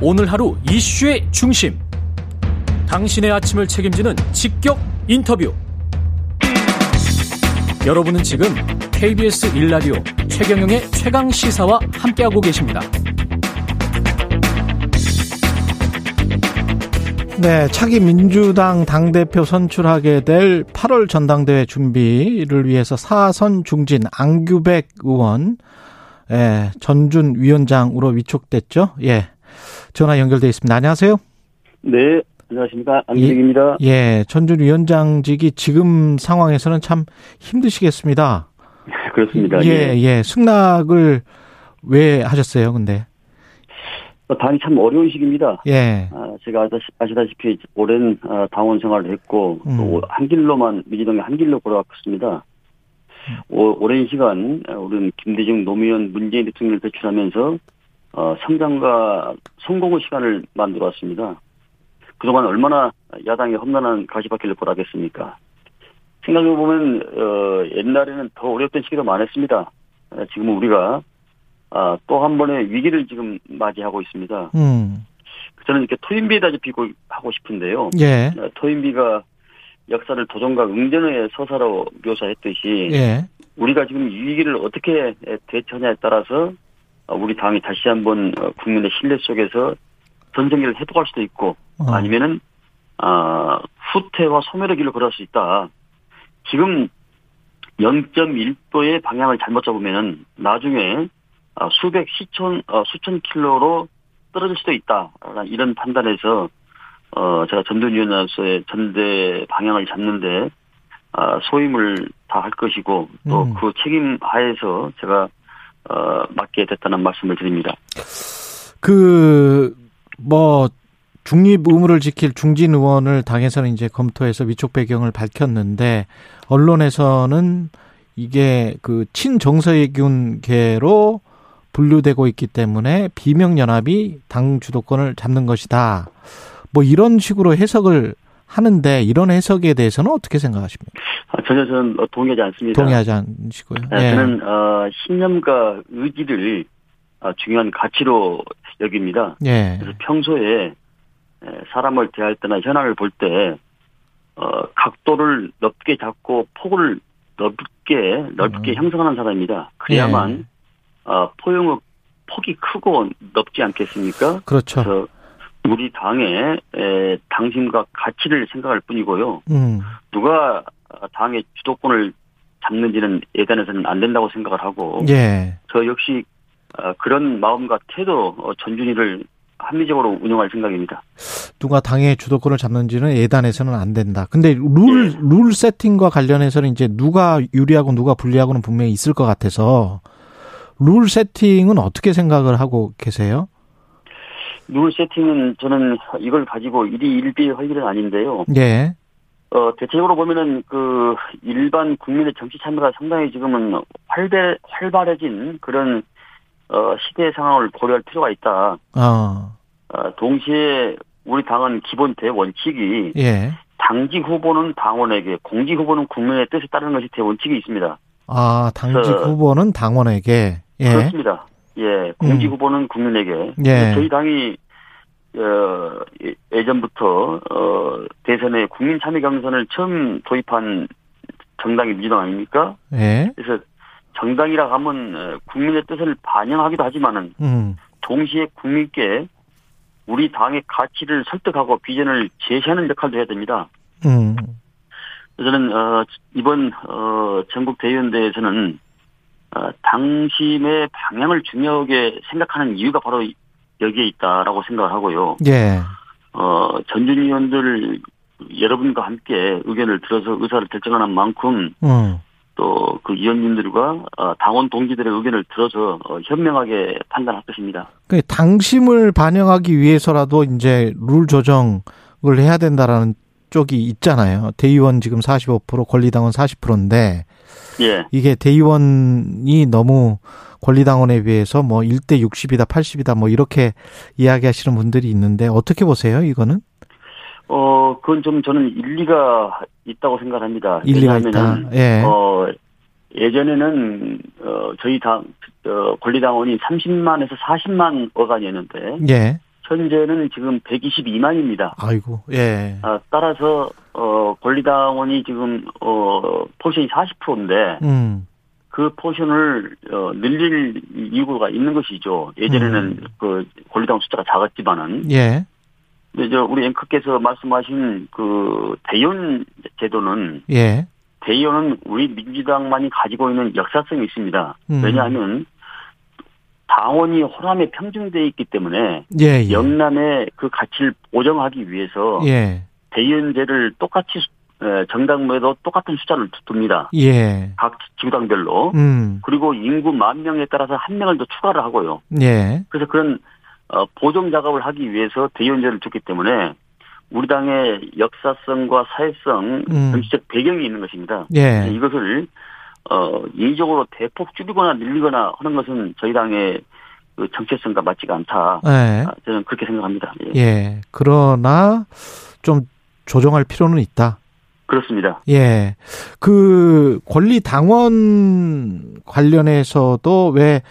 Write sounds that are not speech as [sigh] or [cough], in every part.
오늘 하루 이슈의 중심. 당신의 아침을 책임지는 직격 인터뷰. 여러분은 지금 KBS 1라디오 최경영의 최강 시사와 함께하고 계십니다. 네, 차기 민주당 당대표 선출하게 될 8월 전당대회 준비를 위해서 사선 중진 안규백 의원, 예, 전준 위원장으로 위촉됐죠. 예. 전화 연결돼 있습니다. 안녕하세요. 네, 안녕하십니까. 안규백입니다. 예, 예, 전준 위원장직이 지금 상황에서는 참 힘드시겠습니다. [laughs] 그렇습니다. 예, 예, 예. 승낙을 왜 하셨어요, 근데? 어, 당이 참 어려운 시기입니다. 예. 아, 제가 아시다시피 오랜 어, 당원 생활을 했고 음. 또한 길로만 민주당의 한 길로 걸어왔습니다. 오, 오랜 시간 어, 우리는 김대중 노무현 문재인 대통령을 배출하면서 어, 성장과 성공의 시간을 만들어 왔습니다. 그동안 얼마나 야당이 험난한 가시밭길을 걸어가겠습니까? 생각해보면 어, 옛날에는 더 어렵던 시기도 많았습니다. 어, 지금은 우리가 아, 또 한 번의 위기를 지금 맞이하고 있습니다. 음. 저는 이렇게 토인비에다 짚고 하고 싶은데요. 예. 어, 토인비가 역사를 도전과 응전의 서사로 묘사했듯이 예. 우리가 지금 이 위기를 어떻게 대처하냐에 따라서 어, 우리 당이 다시 한번 어, 국민의 신뢰 속에서 전쟁기를 회복할 수도 있고 어. 아니면은 아, 후퇴와 소멸의 길을 걸을 수 있다. 지금 0.1도의 방향을 잘못 잡으면은 나중에 아, 수백 시천 어, 수천 킬로로 떨어질 수도 있다. 이런 판단에서 어 제가 전두위원으로서의 전대 방향을 잡는데 아, 소임을 다 할 것이고 또 음. 그 책임 하에서 제가 어 맡게 됐다는 말씀을 드립니다. 그, 뭐, 중립 의무를 지킬 중진 의원을 당에서는 이제 검토해서 위촉 배경을 밝혔는데, 언론에서는 이게 그 친정서해균계로 분류되고 있기 때문에 비명 연합이 당 주도권을 잡는 것이다. 뭐 이런 식으로 해석을 하는데 이런 해석에 대해서는 어떻게 생각하십니까? 아, 전혀 저는 어, 동의하지 않습니다. 동의하지 않으시고요. 네, 예. 저는 어, 신념과 의지를 어, 중요한 가치로 여깁니다. 예. 그래서 평소에 에, 사람을 대할 때나 현안을 볼때 어, 각도를 넓게 잡고 폭을 넓게 넓게 음. 형성하는 사람입니다. 그래야만 예. 어, 포용의 폭이 크고 넓지 않겠습니까? 그렇죠. 우리 당의 에, 당심과 가치를 생각할 뿐이고요. 음. 누가 어, 당의 주도권을 잡는지는 예단해서는 안 된다고 생각을 하고 예. 저 역시 어, 그런 마음과 태도 어, 전준이를 합리적으로 운영할 생각입니다. 누가 당의 주도권을 잡는지는 예단해서는 안 된다. 근데 룰, 네. 룰 세팅과 관련해서는 이제 누가 유리하고 누가 불리하고는 분명히 있을 것 같아서 룰 세팅은 어떻게 생각을 하고 계세요? 룰 세팅은 저는 이걸 가지고 일이 일비할 일은 아닌데요. 예. 어, 대체적으로 보면은 그 일반 국민의 정치 참여가 상당히 지금은 활발, 활발해진 그런 어, 시대 상황을 고려할 필요가 있다. 어. 어, 동시에 우리 당은 기본 대원칙이 예. 당직 후보는 당원에게, 공직 후보는 국민의 뜻에 따르는 것이 대원칙이 있습니다. 아, 당직 그- 후보는 당원에게. 예. 그렇습니다. 예, 공직 음. 후보는 국민에게. 예. 저희 당이 어, 예- 예전부터 어, 대선에 국민 참여 경선을 처음 도입한 정당이 민주당 아닙니까? 예. 그래서 정당이라 하면 어, 국민의 뜻을 반영하기도 하지만은 음. 동시에 국민께 우리 당의 가치를 설득하고 비전을 제시하는 역할도 해야 됩니다. 음. 저는 어, 이번 어, 전국 대의원대에서는 어, 당심의 방향을 중요하게 생각하는 이유가 바로 여기에 있다라고 생각을 하고요. 예. 어, 전준 의원들 여러분과 함께 의견을 들어서 의사를 결정하는 만큼 음. 또그 의원님들과 어, 당원 동지들의 의견을 들어서 어, 현명하게 판단할 것입니다. 그 당심을 반영하기 위해서라도 이제 룰 조정을 해야 된다라는 쪽이 있잖아요. 대의원 지금 45% 권리당원 40%인데 예. 이게 대의원이 너무 권리당원에 비해서 뭐 1대 60이다 80이다 뭐 이렇게 이야기하시는 분들이 있는데 어떻게 보세요, 이거는? 어, 그건 좀 저는 일리가 있다고 생각합니다. 일리가 있다. 예. 어, 예전에는, 어, 저희 당, 어, 권리당원이 30만에서 40만 어간이었는데, 예. 현재는 지금 122만입니다. 아이고, 예. 아, 따라서 어 권리당원이 지금 어 포션이 40%인데 음, 그 포션을 어 늘릴 이유가 있는 것이죠. 예전에는 음. 그 권리당원 숫자가 작았지만은 예. 근데 저 우리 앵커께서 말씀하신 그 대의원 제도는 예. 대의원은 우리 민주당만이 가지고 있는 역사성이 있습니다. 음. 왜냐하면 당원이 호남에 평등돼 있기 때문에 예, 예. 영남의 그 가치를 보정하기 위해서 예. 대의원제를 똑같이 정당마에도 똑같은 숫자를 두- 둡니다. 예. 각 지구당별로. 음, 그리고 인구 만 명에 따라서 한 명을 더 추가를 하고요. 예. 그래서 그런 어, 보정 작업을 하기 위해서 대의원제를 줬기 때문에 우리 당의 역사성과 사회성, 음. 정치적 배경이 있는 것입니다. 예. 이것을 어, 인위적으로 대폭 줄이거나 늘리거나 하는 것은 저희 당의 그 정체성과 맞지가 않다. 예. 아, 저는 그렇게 생각합니다. 예. 예. 그러나 좀 조정할 필요는 있다. 그렇습니다. 예. 그 권리 당원 관련해서도 왜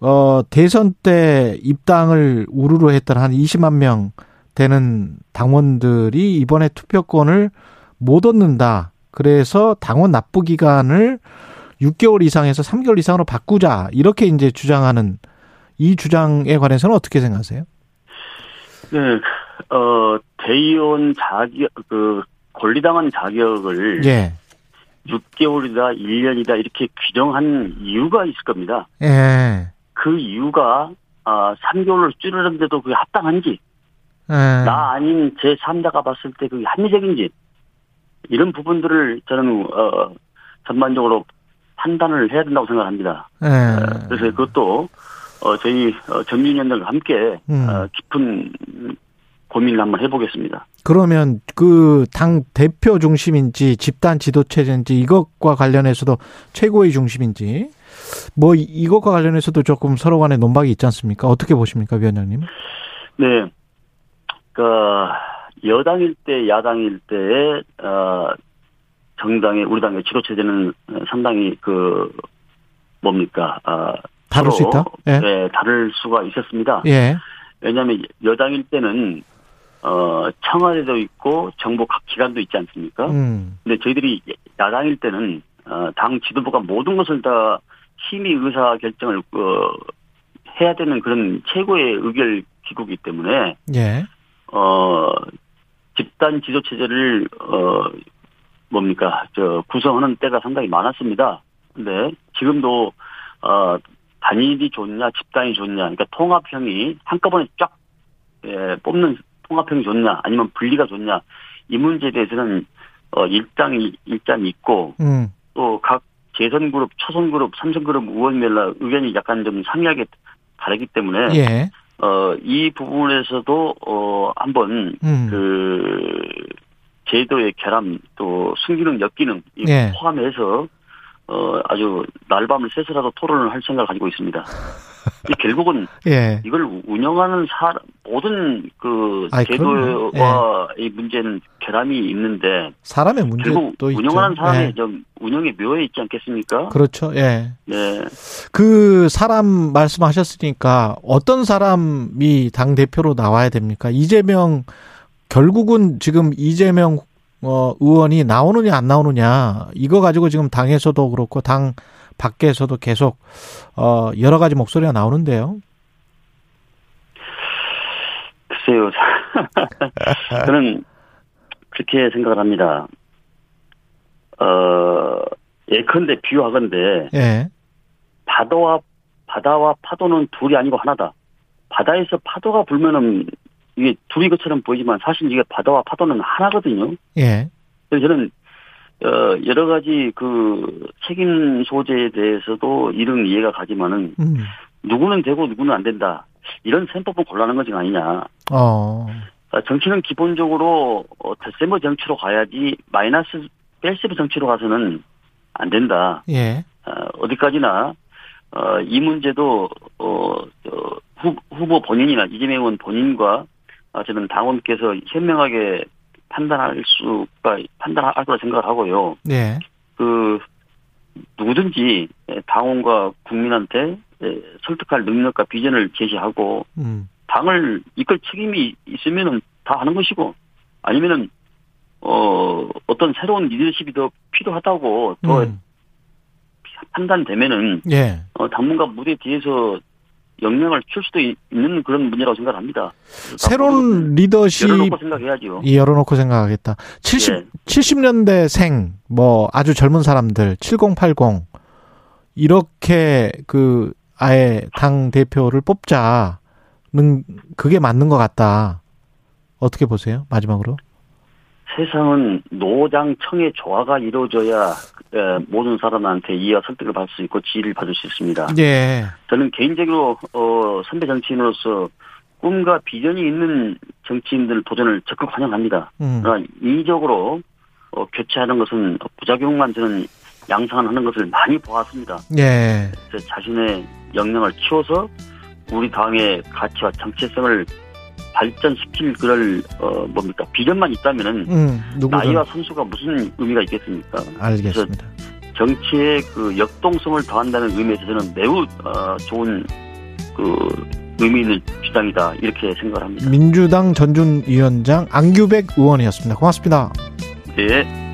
어, 대선 때 입당을 우르르 했던 한 20만 명 되는 당원들이 이번에 투표권을 못 얻는다. 그래서 당원 납부 기간을 6개월 이상에서 3개월 이상으로 바꾸자. 이렇게 이제 주장하는 이 주장에 관해서는 어떻게 생각하세요? 네, 어, 대의원 자격, 그, 권리당원 자격을 예. 6개월이다, 1년이다, 이렇게 규정한 이유가 있을 겁니다. 예. 그 이유가, 아, 3개월로 줄이는데도 그게 합당한지, 예. 나 아닌 제 3자가 봤을 때 그게 합리적인지, 이런 부분들을 저는, 어, 전반적으로 판단을 해야 된다고 생각합니다. 예. 어, 그래서 그것도, 어, 저희, 어, 전민위원들과 함께, 음. 어, 깊은 고민을 한번 해보겠습니다. 그러면 그 당 대표 중심인지 집단 지도체제인지 이것과 관련해서도 최고의 중심인지 뭐 이- 이것과 관련해서도 조금 서로 간에 논박이 있지 않습니까? 어떻게 보십니까, 위원장님? 네. 그, 여당일 때, 야당일 때의, 어, 정당의, 우리 당의 지도 체제는 상당히 그, 뭡니까, 아, 다를 수 있다? 예. 네, 다를 수가 있었습니다. 예. 왜냐하면 여당일 때는, 어, 청와대도 있고 정부 각 기관도 있지 않습니까? 음. 근데 저희들이 야당일 때는, 어, 당 지도부가 모든 것을 다 심의 의사 결정을, 어, 해야 되는 그런 최고의 의결 기구이기 때문에, 예. 어, 집단 지도 체제를, 어, 뭡니까, 저, 구성하는 때가 상당히 많았습니다. 근데 지금도, 어, 단일이 좋냐, 집단이 좋냐, 그러니까 통합형이 한꺼번에 쫙, 예, 뽑는 통합형이 좋냐, 아니면 분리가 좋냐, 이 문제에 대해서는, 어, 일장이, 일장이 있고, 음. 또각 재선 그룹, 초선 그룹, 삼선 그룹 의원별로 의견이 약간 좀 상이하게 다르기 때문에, 예. 어, 이 부분에서도, 어, 한번, 음. 그, 제도의 결함, 또, 순기능, 역기능, 이 예. 포함해서, 어, 아주 날밤을 새서라도 토론을 할 생각을 가지고 있습니다. [laughs] 이 결국은 [laughs] 예. 이걸 운영하는 사람, 모든 그, 아이. 제도와 이 문제는 결함이 있는데, 사람의 결국 문제도 있죠. 운영하는 사람이 예. 좀 운영의 묘에 있지 않겠습니까? 그렇죠. 예. 네. 그 사람 말씀하셨으니까 어떤 사람이 당 대표로 나와야 됩니까? 이재명 결국은 지금 이재명 어 의원이 나오느냐 안 나오느냐 이거 가지고 지금 당에서도 그렇고 당 밖에서도 계속 어 여러 가지 목소리가 나오는데요. 글쎄요. [laughs] 저는 그렇게 생각을 합니다. 어, 예컨대 비유하건대 예. 바다와 바다와 파도는 둘이 아니고 하나다. 바다에서 파도가 불면은 이게 둘이 것처럼 보이지만 사실 이게 바다와 파도는 하나거든요. 예. 그래서 저는 어, 여러 가지 그 책임 소재에 대해서도 이런 이해가 가지만은 음. 누구는 되고 누구는 안 된다. 이런 셈법은 곤란한 것이 아니냐. 어. 아, 정치는 기본적으로 어, 덧셈버 정치로 가야지 마이너스 뺄셈버 정치로 가서는 안 된다. 예. 어, 어디까지나 어, 이 문제도 어, 어, 후, 후보 본인이나 이재명 의원 본인과 아, 저는 당원께서 현명하게 판단할 수가 판단할 거라 생각을 하고요. 예. 그 누구든지 당원과 국민한테 에, 설득할 능력과 비전을 제시하고 음. 당을 이끌 책임이 있으면은 다 하는 것이고 아니면은 어 어떤 새로운 리더십이 더 필요하다고 더 음. 판단되면은 예. 어, 당분간 무대 뒤에서 영향을 줄 수도 있- 있는 그런 문제라고 생각합니다. 새로운 리더십 열어놓고 생각해야죠. 이 열어놓고 생각하겠다. 70, 예. 70년대생, 뭐, 아주 젊은 사람들, 7080, 이렇게 그, 아예 당 대표를 뽑자는, 그게 맞는 것 같다. 어떻게 보세요? 마지막으로. 세상은 노장청의 조화가 이루어져야 에, 모든 사람한테 이해와 설득을 받을 수 있고 지지를 받을 수 있습니다. 예. 저는 개인적으로 어, 선배 정치인으로서 꿈과 비전이 있는 정치인들 도전을 적극 환영합니다. 음. 그러나 인위적으로 어, 교체하는 것은 부작용만 저는 양상하는 것을 많이 보았습니다. 예. 자신의 역량을 키워서 우리 당의 가치와 정체성을 발전시킬 그럴 어 뭡니까 비전만 있다면은 음. 나이와 선수가 무슨 의미가 있겠습니까? 알겠습니다. 정치의 그 역동성을 더한다는 의미에서 저는 매우 어, 좋은 그 의미 있는 주장이다 이렇게 생각을 합니다. 민주당 전준 위원장 안규백 의원이었습니다. 고맙습니다. 네.